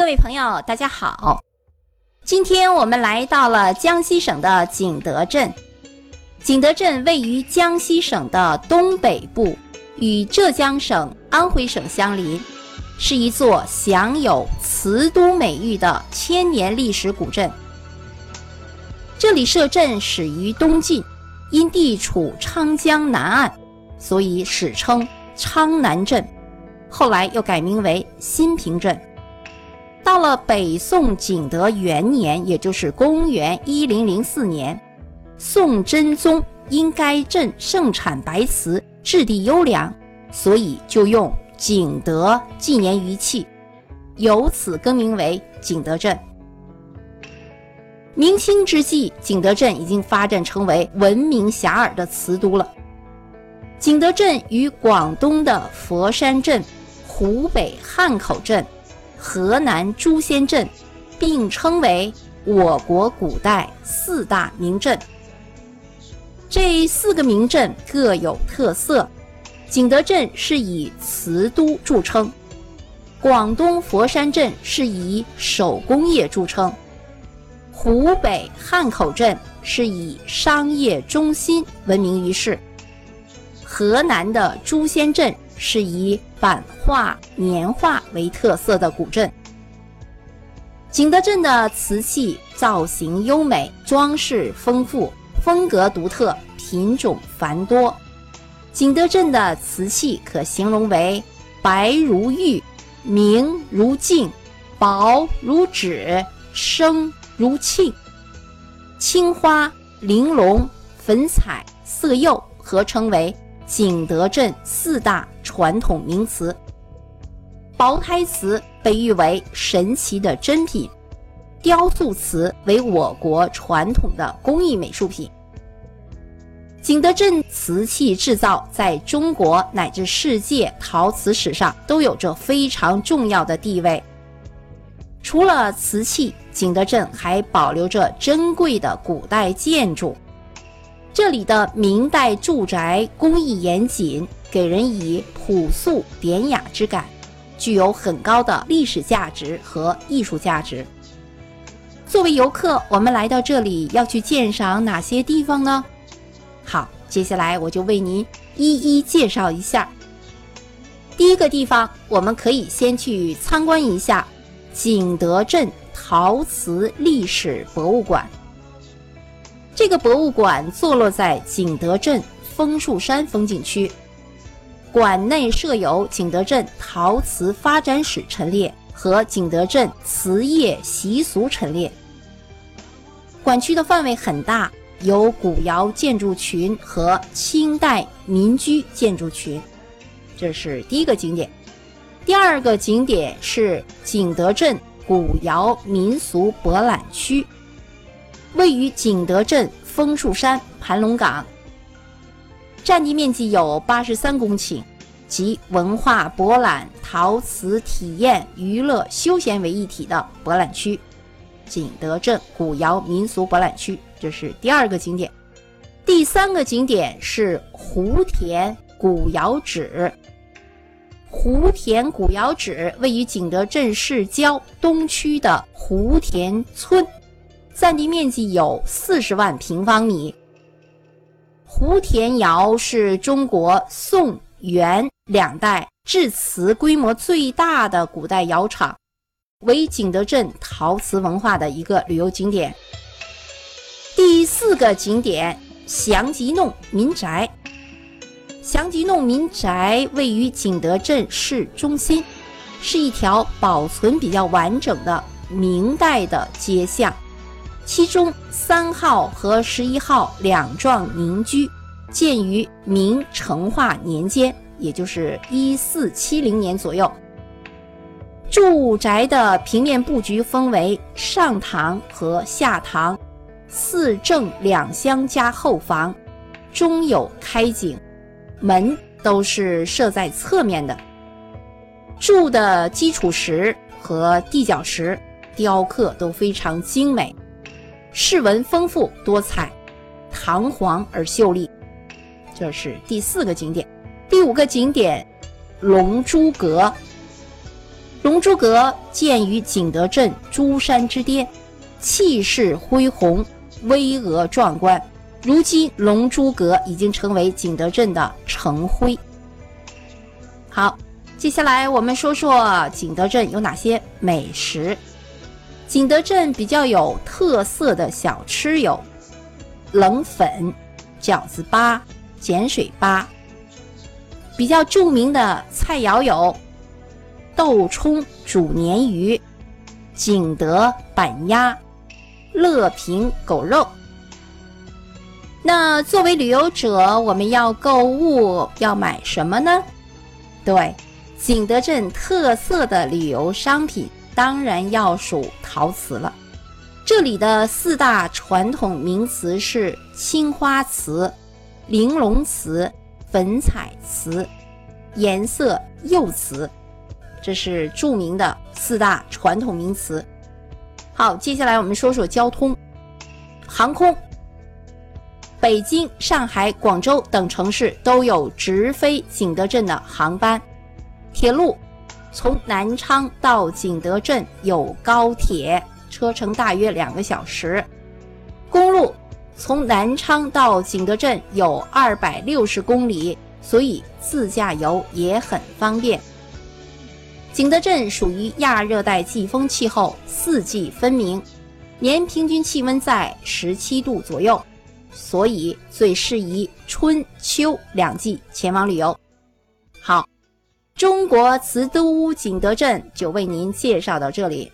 各位朋友，大家好！今天我们来到了江西省的景德镇。景德镇位于江西省的东北部，与浙江省、安徽省相邻，是一座享有“瓷都”美誉的千年历史古镇。这里设镇始于东晋，因地处昌江南岸，所以史称昌南镇。后来又改名为新平镇。到了北宋景德元年，也就是公元一零零四年，宋真宗因该镇盛产白瓷，质地优良，所以就用景德纪年于器，由此更名为景德镇。明清之际，景德镇已经发展成为闻名遐迩的瓷都了。景德镇与广东的佛山镇。湖北汉口镇、河南朱仙镇并称为我国古代四大名镇。这四个名镇各有特色。景德镇是以瓷都著称，广东佛山镇是以手工业著称，湖北汉口镇是以商业中心闻名于世，河南的朱仙镇。是以版画、年画为特色的古镇。景德镇的瓷器造型优美，装饰丰富，风格独特，品种繁多。景德镇的瓷器可形容为白如玉，明如镜，薄如纸，生如沁。青花、玲珑、粉彩、色釉合称为景德镇四大。传统名瓷，薄胎瓷被誉为神奇的珍品，雕塑瓷为我国传统的工艺美术品。景德镇瓷器制造在中国乃至世界陶瓷史上都有着非常重要的地位。除了瓷器，景德镇还保留着珍贵的古代建筑，这里的明代住宅工艺严谨。给人以朴素典雅之感，具有很高的历史价值和艺术价值。作为游客，我们来到这里要去鉴赏哪些地方呢？好，接下来我就为您一一介绍一下。第一个地方，我们可以先去参观一下景德镇陶瓷历史博物馆。这个博物馆坐落在景德镇枫树山风景区。馆内设有景德镇陶瓷发展史陈列和景德镇瓷业习俗陈列。馆区的范围很大，有古窑建筑群和清代民居建筑群，这是第一个景点。第二个景点是景德镇古窑民俗博览区，位于景德镇枫树山盘龙岗。占地面积有八十三公顷，集文化博览、陶瓷体验、娱乐休闲为一体的博览区——景德镇古窑民俗博览区，这是第二个景点。第三个景点是湖田古窑址。湖田古窑址位于景德镇市郊东区的湖田村，占地面积有四十万平方米。湖田窑是中国宋元两代制瓷规模最大的古代窑厂，为景德镇陶瓷文化的一个旅游景点。第四个景点祥吉弄民宅。祥吉弄民宅位于景德镇市中心，是一条保存比较完整的明代的街巷。其中三号和十一号两幢民居建于明成化年间，也就是一四七零年左右。住宅的平面布局分为上堂和下堂，四正两厢加后房，中有开井，门都是设在侧面的。住的基础石和地角石雕刻都非常精美。饰纹丰富多彩，堂皇而秀丽，这是第四个景点。第五个景点，龙珠阁。龙珠阁建于景德镇珠山之巅，气势恢宏，巍峨壮观。如今，龙珠阁已经成为景德镇的城徽。好，接下来我们说说景德镇有哪些美食。景德镇比较有特色的小吃有冷粉、饺子粑、碱水粑。比较著名的菜肴有豆冲煮鲶鱼、景德板鸭、乐平狗肉。那作为旅游者，我们要购物要买什么呢？对，景德镇特色的旅游商品当然要数陶瓷了。这里的四大传统名瓷是青花瓷、玲珑瓷、粉彩瓷、颜色釉瓷，这是著名的四大传统名瓷。好，接下来我们说说交通，航空。北京、上海、广州等城市都有直飞景德镇的航班。铁路从南昌到景德镇有高铁，车程大约两个小时。公路从南昌到景德镇有二百六十公里，所以自驾游也很方便。景德镇属于亚热带季风气候，四季分明，年平均气温在十七度左右。所以最适宜春秋两季前往旅游。好，中国瓷都景德镇就为您介绍到这里。